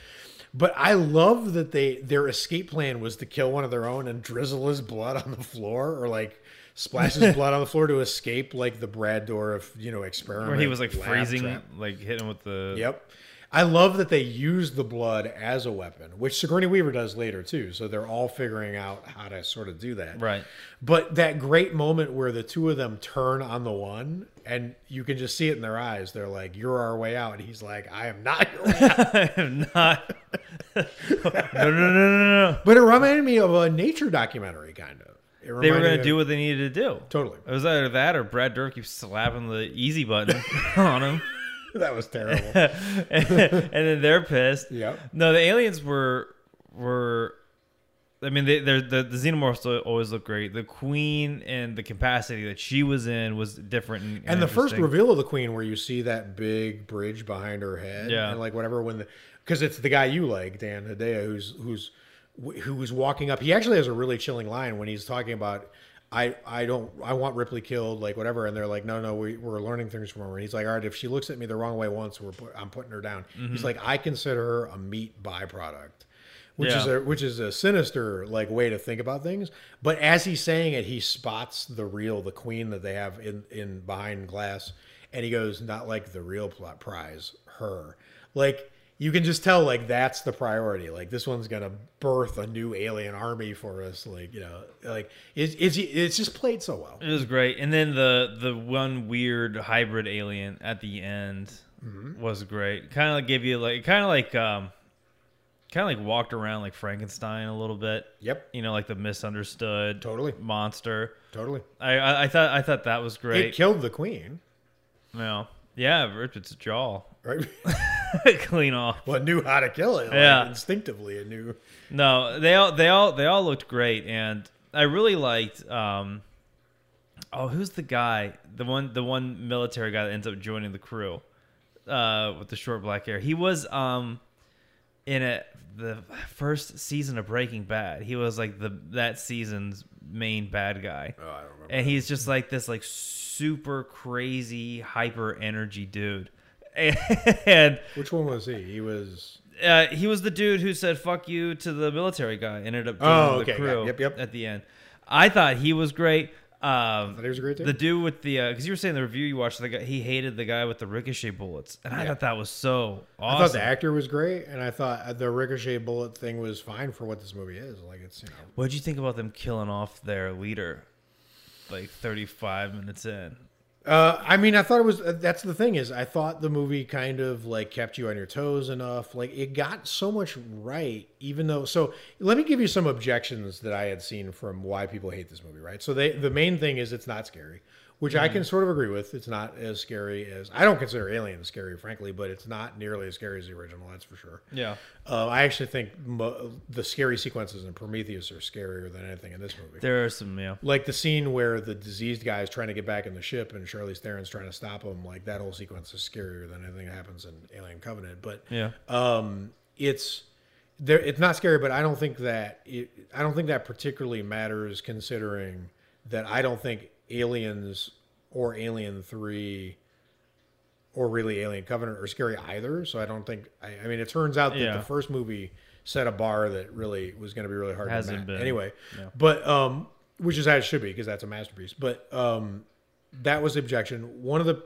[SPEAKER 2] But I love that they their escape plan was to kill one of their own and drizzle his blood on the floor or like splash his blood on the floor to escape like the Brad Dourif, you know, experiment.
[SPEAKER 1] Where he was like freezing,
[SPEAKER 2] trap.
[SPEAKER 1] like hitting with the.
[SPEAKER 2] Yep. I love that they use the blood as a weapon, which Sigourney Weaver does later too. So they're all figuring out how to sort of do that.
[SPEAKER 1] Right.
[SPEAKER 2] But that great moment where the two of them turn on the one and you can just see it in their eyes. They're like, You're our way out. And he's like, I am not your way out.
[SPEAKER 1] I am not. no, no, no, no, no.
[SPEAKER 2] but it reminded me of a nature documentary, kind of.
[SPEAKER 1] They were going to do what they needed to do.
[SPEAKER 2] Totally.
[SPEAKER 1] It was either that or Brad Dourif keeps slapping the easy button on him.
[SPEAKER 2] That was terrible.
[SPEAKER 1] and then they're pissed.
[SPEAKER 2] Yep.
[SPEAKER 1] No, the aliens were were. I mean, they, they're, the the xenomorphs always look great. The queen and the capacity that she was in was different. And,
[SPEAKER 2] And the first reveal of the queen, where you see that big bridge behind her head,
[SPEAKER 1] Yeah.
[SPEAKER 2] and like whatever, when the because it's the guy you like, Dan Hedaya, who's who's who was walking up. He actually has a really chilling line when he's talking about. I, I don't I want Ripley killed like whatever and they're like no no we, we're learning things from her and he's like all right if she looks at me the wrong way once we're put, I'm putting her down
[SPEAKER 1] Mm-hmm.
[SPEAKER 2] he's like I consider her a meat byproduct which is a which is a sinister like way to think about things. But as he's saying it, he spots the real the queen that they have in in behind glass, and he goes, "Not like the real plot prize, her." Like you can just tell, like that's the priority. Like this one's gonna birth a new alien army for us. Like you know, like it's it's it's just played so well.
[SPEAKER 1] It was great, and then the the one weird hybrid alien at the end
[SPEAKER 2] Mm-hmm.
[SPEAKER 1] was great. Kind of like gave you like kind of like um, kind of like walked around like Frankenstein a little bit.
[SPEAKER 2] Yep,
[SPEAKER 1] You know, like the misunderstood
[SPEAKER 2] Totally.
[SPEAKER 1] monster.
[SPEAKER 2] totally.
[SPEAKER 1] I, I I thought I thought that was
[SPEAKER 2] It
[SPEAKER 1] great.
[SPEAKER 2] killed the queen,
[SPEAKER 1] Well, yeah, ripped its jaw
[SPEAKER 2] right?
[SPEAKER 1] clean off.
[SPEAKER 2] well, knew how to kill it. Like,
[SPEAKER 1] Yeah.
[SPEAKER 2] instinctively, it knew.
[SPEAKER 1] No, they all they all they all looked great, and I really liked. Um, oh, who's the guy? The one the one military guy that ends up joining the crew, uh, with the short black hair. He was um, in a the first season of Breaking Bad. He was like the that season's main bad guy.
[SPEAKER 2] Oh, I don't remember.
[SPEAKER 1] and he's just like this like super crazy hyper energy dude and
[SPEAKER 2] Which one was he? He was.
[SPEAKER 1] uh, he was the dude who said "fuck you" to the military guy. Ended up
[SPEAKER 2] Oh,
[SPEAKER 1] joining
[SPEAKER 2] okay,
[SPEAKER 1] the crew.
[SPEAKER 2] yep, yep.
[SPEAKER 1] At the end, I thought he was great. Um,
[SPEAKER 2] was a great dude?
[SPEAKER 1] the dude with the because you were saying the review you watched, the guy he hated the guy with the ricochet bullets, and I thought that was so awesome.
[SPEAKER 2] I thought the actor was great, and I thought the ricochet bullet thing was fine for what this movie is. Like it's you know,
[SPEAKER 1] what did you think about them killing off their leader, like thirty five minutes in?
[SPEAKER 2] Uh, I mean, I thought it was. uh, That's the thing is, I thought the movie kind of like kept you on your toes enough. Like it got so much right, even though. So let me give you some objections that I had seen from why people hate this movie. Right. So they the main thing is it's not scary. Which I can sort of agree with. It's not as scary as I don't consider Alien scary, frankly, but it's not nearly as scary as the original. That's for sure.
[SPEAKER 1] Yeah.
[SPEAKER 2] Uh, I actually think mo- the scary sequences in Prometheus are scarier than anything in this movie.
[SPEAKER 1] There are some, yeah.
[SPEAKER 2] like the scene where the diseased guy is trying to get back in the ship and Charlize Theron's trying to stop him. Like that whole sequence is scarier than anything that happens in Alien Covenant. But
[SPEAKER 1] Yeah.
[SPEAKER 2] um, it's there. It's not scary, but I don't think that it, I don't think that particularly matters considering that I don't think Aliens or Alien Three or really Alien Covenant are scary either. So I don't think. I, I mean, it turns out that
[SPEAKER 1] Yeah.
[SPEAKER 2] the first movie set a bar that really was going to be really hard
[SPEAKER 1] Hasn't
[SPEAKER 2] to match.
[SPEAKER 1] been.
[SPEAKER 2] Anyway,
[SPEAKER 1] Yeah.
[SPEAKER 2] but um, which is how it should be because that's a masterpiece. But um, that was the objection. One of the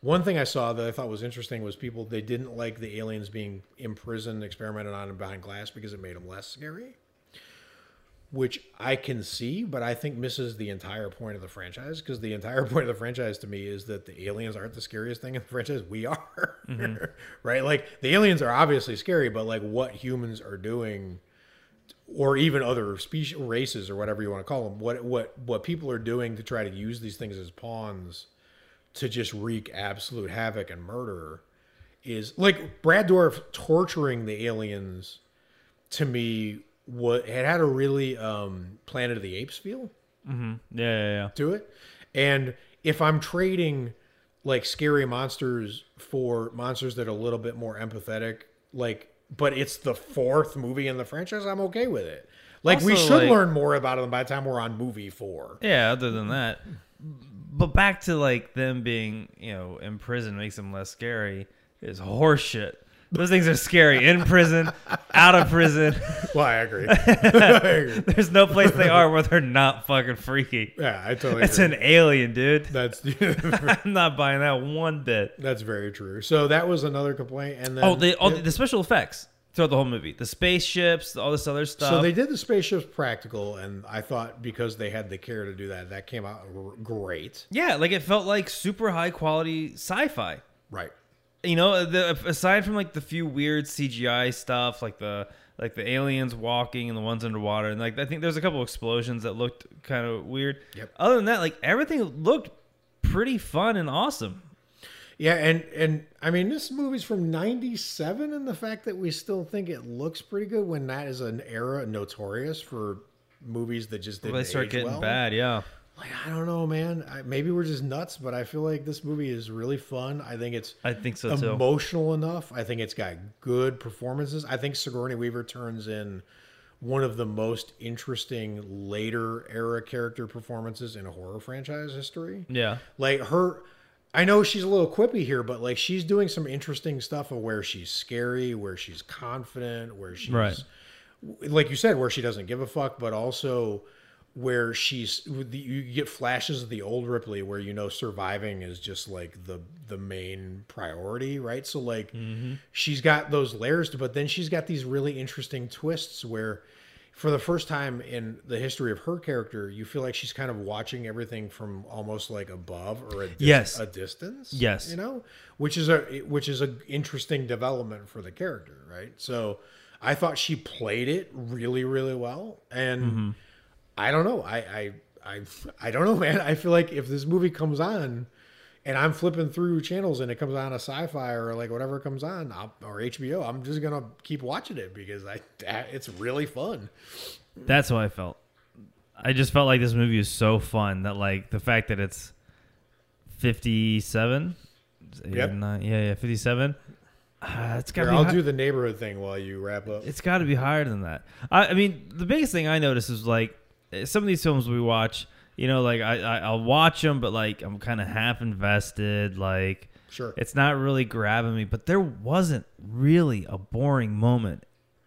[SPEAKER 2] one thing I saw that I thought was interesting was people they didn't like the aliens being imprisoned, experimented on, and behind glass because it made them less scary. Which I can see, but I think misses the entire point of the franchise because the entire point of the franchise to me is that the aliens aren't the scariest thing in the franchise. We are, mm-hmm. right? Like the aliens are obviously scary, but like what humans are doing or even other species races or whatever you want to call them what what what people are doing to try to use these things as pawns to just wreak absolute havoc and murder is like Brad Dourif torturing the aliens to me what it had a really um Planet of the Apes feel
[SPEAKER 1] Yeah, yeah, yeah.
[SPEAKER 2] to it. And if I'm trading like scary monsters for monsters that are a little bit more empathetic, like, but it's the fourth movie in the franchise, I'm okay with it. Like, we should
[SPEAKER 1] like-
[SPEAKER 2] learn more about them by the time we're on movie four.
[SPEAKER 1] Yeah, other than that. But back to like them being, you know, in prison makes them less scary is horseshit. Those things are scary. In prison, out of prison.
[SPEAKER 2] Well, I agree. I agree.
[SPEAKER 1] There's no place they are where they're not fucking freaky.
[SPEAKER 2] Yeah, I totally
[SPEAKER 1] It's
[SPEAKER 2] agree.
[SPEAKER 1] an alien, dude.
[SPEAKER 2] That's
[SPEAKER 1] I'm not buying that one bit.
[SPEAKER 2] that's very true. So that was another complaint, and then
[SPEAKER 1] Oh, the all oh, the, special effects throughout the whole movie, the spaceships, all this other stuff.
[SPEAKER 2] So they did the spaceships practical, and I thought because they had the care to do that, that came out great.
[SPEAKER 1] yeah, like it felt like super high quality sci-fi.
[SPEAKER 2] Right.
[SPEAKER 1] You know, the, aside from like the few weird CGI stuff, like the like the aliens walking and the ones underwater, and like I think there's a couple explosions that looked kind of weird.
[SPEAKER 2] Yep.
[SPEAKER 1] Other than that, like everything looked pretty fun and awesome.
[SPEAKER 2] Yeah, and and I mean this movie's from '97, and the fact that we still think it looks pretty good when that is an era notorious for movies that just didn't
[SPEAKER 1] They start getting
[SPEAKER 2] well.
[SPEAKER 1] bad, yeah.
[SPEAKER 2] Like I don't know, man. I, maybe we're just nuts, but I feel like this movie is really fun. I think it's
[SPEAKER 1] I think so too.
[SPEAKER 2] emotional enough. I think it's got good performances. I think Sigourney Weaver turns in one of the most interesting later era character performances in a horror franchise history.
[SPEAKER 1] Yeah.
[SPEAKER 2] Like her I know she's a little quippy here, but like she's doing some interesting stuff of where she's scary, where she's confident, where she's
[SPEAKER 1] Right.
[SPEAKER 2] like you said, where she doesn't give a fuck, but also where she's you get flashes of the old Ripley where you know surviving is just like the the main priority, right? So like she's got those layers, but then she's got these really interesting twists where for the first time in the history of her character, you feel like she's kind of watching everything from almost like above or a dis-
[SPEAKER 1] Yes.
[SPEAKER 2] a distance.
[SPEAKER 1] Yes.
[SPEAKER 2] you know, which is a which is a interesting development for the character, right? So I thought she played it really, really well, and
[SPEAKER 1] Mm-hmm.
[SPEAKER 2] I don't know, I, I I I don't know, man. I feel like if this movie comes on. And I'm flipping through channels, and it comes on a sci-fi or like whatever comes on, I'll, or HBO. I'm just gonna keep watching it because I, it's really fun.
[SPEAKER 1] That's how I felt. I just felt like this movie is so fun that like the fact that it's 57
[SPEAKER 2] Yep.
[SPEAKER 1] yeah yeah 57 uh, it's got
[SPEAKER 2] Here, I'll
[SPEAKER 1] hi-
[SPEAKER 2] do the neighborhood thing while you wrap up.
[SPEAKER 1] it's got to be higher than that I, I mean the biggest thing i notice is like some of these films we watch you know like i, I i'll watch them but like i'm kind of half invested like
[SPEAKER 2] Sure.
[SPEAKER 1] it's not really grabbing me but there wasn't really a boring moment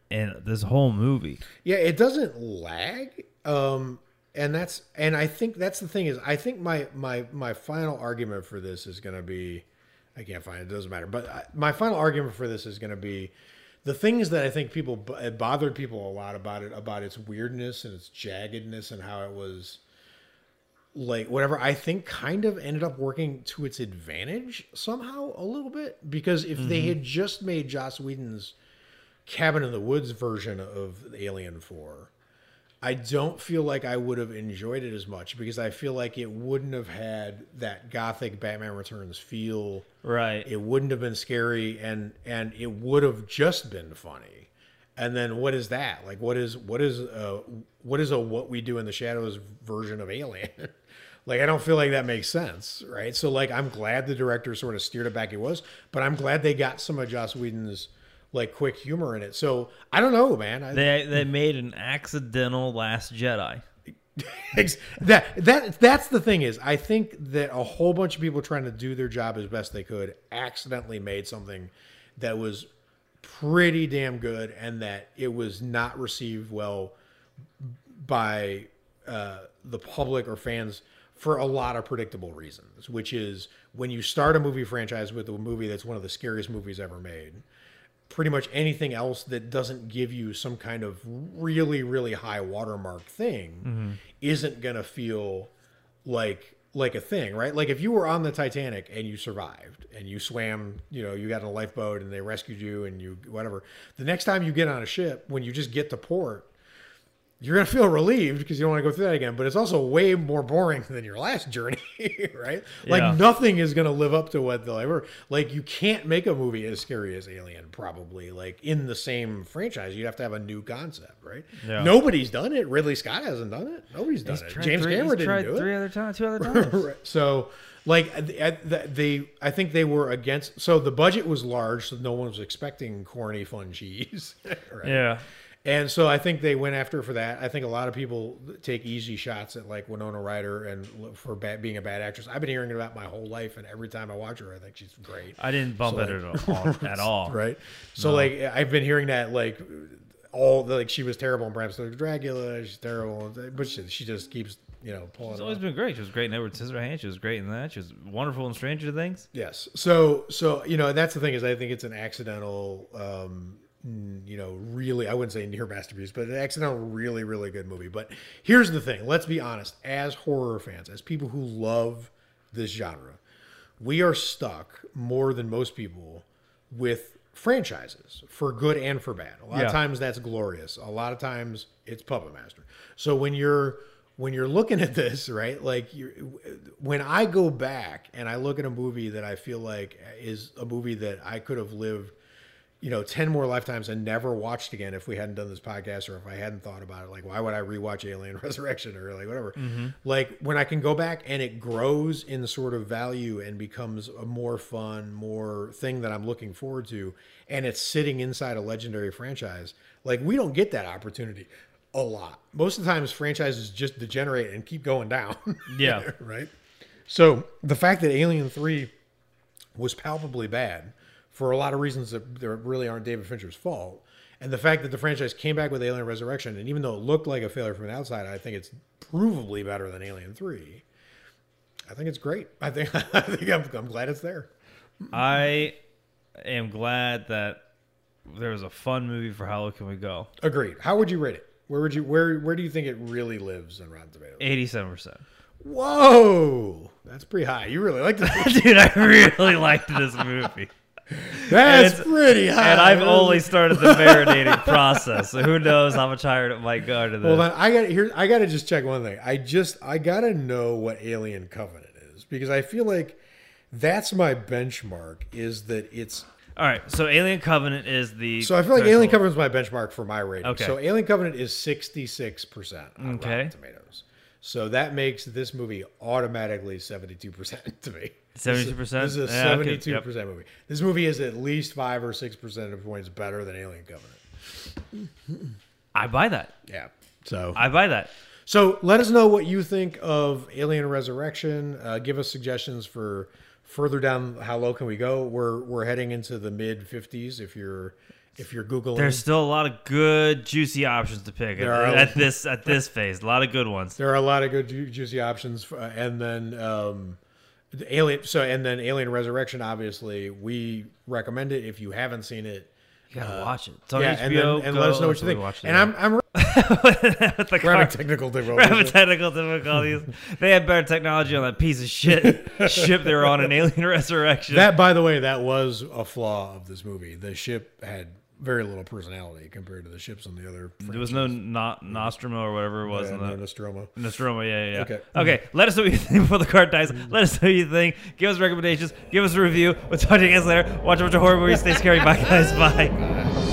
[SPEAKER 1] in this whole movie
[SPEAKER 2] Yeah, it doesn't lag. Um, and that's and I think that's the thing is I think my my my final argument for this is going to be I can't find it, it doesn't matter. But I, my final argument for this is going to be the things that I think people it bothered people a lot about it about its weirdness and its jaggedness and how it was like whatever I think kind of ended up working to its advantage somehow a little bit because if they mm-hmm. had just made Joss Whedon's Cabin in the Woods version of Alien 4, I don't feel like I would have enjoyed it as much because I feel like it wouldn't have had that gothic Batman Returns feel.
[SPEAKER 1] right
[SPEAKER 2] It wouldn't have been scary and and it would have just been funny. And then what is that? Like what is what is uh what is a what we do in the shadows version of Alien? like I don't feel like that makes sense, right? So like I'm glad the director sort of steered it back it was, but I'm glad they got some of Joss Whedon's like quick humor in it. So I don't know, man. I,
[SPEAKER 1] They they made an accidental Last Jedi.
[SPEAKER 2] That that that's the thing is I think that a whole bunch of people trying to do their job as best they could accidentally made something that was pretty damn good and that it was not received well by uh, the public or fans for a lot of predictable reasons which is when you start a movie franchise with a movie that's one of the scariest movies ever made pretty much anything else that doesn't give you some kind of really really high watermark thing mm-hmm. isn't going to feel like like a thing right? Like if you were on the titanic and you survived and you swam you know you got in a lifeboat and they rescued you and you whatever the next time you get on a ship when you just get to port you're gonna feel relieved because you don't want to go through that again. But it's also way more boring than your last journey, right? Like
[SPEAKER 1] Yeah.
[SPEAKER 2] nothing is gonna live up to what they'll ever. Like you can't make a movie as scary as Alien, probably. Like in the same franchise, you'd have to have a new concept, right?
[SPEAKER 1] Yeah.
[SPEAKER 2] Nobody's done it. Ridley Scott hasn't done it. Nobody's done it. James
[SPEAKER 1] three,
[SPEAKER 2] Cameron
[SPEAKER 1] he's
[SPEAKER 2] didn't
[SPEAKER 1] tried
[SPEAKER 2] do
[SPEAKER 1] three other times, two other times.
[SPEAKER 2] Right. So, like, they, I think they were against. So the budget was large, so no one was expecting corny, fun cheese. right?
[SPEAKER 1] yeah,
[SPEAKER 2] And so I think they went after for that. I think a lot of people take easy shots at like Winona Ryder and for bad, being a bad actress. I've been hearing about my whole life, and every time I watch her, I think she's great.
[SPEAKER 1] I didn't bump
[SPEAKER 2] So,
[SPEAKER 1] it at all. At all.
[SPEAKER 2] Right. So like I've been hearing that like all the, like she was terrible in Bram Stoker's Dracula. She's terrible, but she, she just keeps you know pulling.
[SPEAKER 1] She's
[SPEAKER 2] it
[SPEAKER 1] always
[SPEAKER 2] off.
[SPEAKER 1] been great. She was great in Edward Scissorhands. She was great in that. She was wonderful in Stranger Things.
[SPEAKER 2] Yes. So so you know that's the thing is I think it's an accidental. um you know, really, I wouldn't say near masterpiece, but an accidental, really, really good movie. But here's the thing: let's be honest. As horror fans, as people who love this genre, we are stuck more than most people with franchises for good and for bad. A lot
[SPEAKER 1] Yeah.
[SPEAKER 2] of times that's glorious. A lot of times it's Puppet Master. So when you're when you're looking at this, right? Like you when I go back and I look at a movie that I feel like is a movie that I could have lived you know, 10 more lifetimes and never watched again if we hadn't done this podcast or if I hadn't thought about it. Like, why would I rewatch Alien Resurrection or like whatever? Mm-hmm. Like, when I can go back and it grows in sort of value and becomes a more fun, more thing that I'm looking forward to, and it's sitting inside a legendary franchise, like, we don't get that opportunity a lot. Most of the times, franchises just degenerate and keep going down.
[SPEAKER 1] Yeah.
[SPEAKER 2] right? So, the fact that Alien 3 was palpably bad for a lot of reasons that, really aren't David Fincher's fault. And the fact that the franchise came back with Alien Resurrection, and even though it looked like a failure from the outside, I think it's provably better than Alien Three. I think it's great. I think I think I'm, I'm glad it's there.
[SPEAKER 1] I am glad that there was a fun movie for How Low Can We Go?
[SPEAKER 2] Agreed. How would you rate it? Where would you where where do you think it really lives in Rotten Tomatoes?
[SPEAKER 1] 87%.
[SPEAKER 2] Whoa, that's pretty high. You really like this?
[SPEAKER 1] Dude, I really liked this movie.
[SPEAKER 2] That's pretty high.
[SPEAKER 1] And I've only started the marinating process, so who knows how much higher it might go to this.
[SPEAKER 2] Hold on, I got here. I got to just check one thing. I just I got to know what Alien Covenant is because I feel like that's my benchmark. Is that it's
[SPEAKER 1] All right, so Alien Covenant is the.
[SPEAKER 2] so I feel like Alien. Covenant is my benchmark for my rating.
[SPEAKER 1] Okay.
[SPEAKER 2] So Alien Covenant is sixty six percent
[SPEAKER 1] Okay.
[SPEAKER 2] Rotten Tomatoes. So that makes this movie automatically seventy two percent to me.
[SPEAKER 1] 72%?
[SPEAKER 2] This is a
[SPEAKER 1] Yeah, okay,
[SPEAKER 2] seventy two
[SPEAKER 1] yep.
[SPEAKER 2] percent movie. This movie is at least five or six percent of points better than Alien Covenant.
[SPEAKER 1] I buy that.
[SPEAKER 2] Yeah. So
[SPEAKER 1] I buy that.
[SPEAKER 2] So let us know what you think of Alien Resurrection. Uh, give us suggestions for further down. How low can we go? We're we're heading into the mid fifties. If you're if you're googling,
[SPEAKER 1] There's still a lot of good, juicy options to pick
[SPEAKER 2] There
[SPEAKER 1] at,
[SPEAKER 2] are-
[SPEAKER 1] at this at this phase. A lot of good ones.
[SPEAKER 2] there are a lot of good ju- juicy options. Uh, and then um, the Alien. So and then Alien Resurrection. Obviously, we recommend it if you haven't seen it.
[SPEAKER 1] You gotta watch it. It's
[SPEAKER 2] yeah,
[SPEAKER 1] HBO.
[SPEAKER 2] and, then, and let us know what you think. And I'm I'm
[SPEAKER 1] with the
[SPEAKER 2] we're having technical
[SPEAKER 1] We're having
[SPEAKER 2] difficulties.
[SPEAKER 1] technical difficulties. They had better technology on that piece of shit ship they were on in Alien Resurrection.
[SPEAKER 2] That, by the way, that was a flaw of this movie. The ship had very little personality compared to the ships on the other.
[SPEAKER 1] there was no no- Nostromo or whatever it was
[SPEAKER 2] Yeah,
[SPEAKER 1] in
[SPEAKER 2] no
[SPEAKER 1] the
[SPEAKER 2] Nostromo.
[SPEAKER 1] Nostromo, yeah, yeah, yeah.
[SPEAKER 2] Okay.
[SPEAKER 1] Okay. Let us know what you think before the card dies. Let us know what you think. Give us recommendations. Give us a review. We'll talk to you guys later. Watch a bunch of horror movies. Stay scary. Bye, guys. Bye.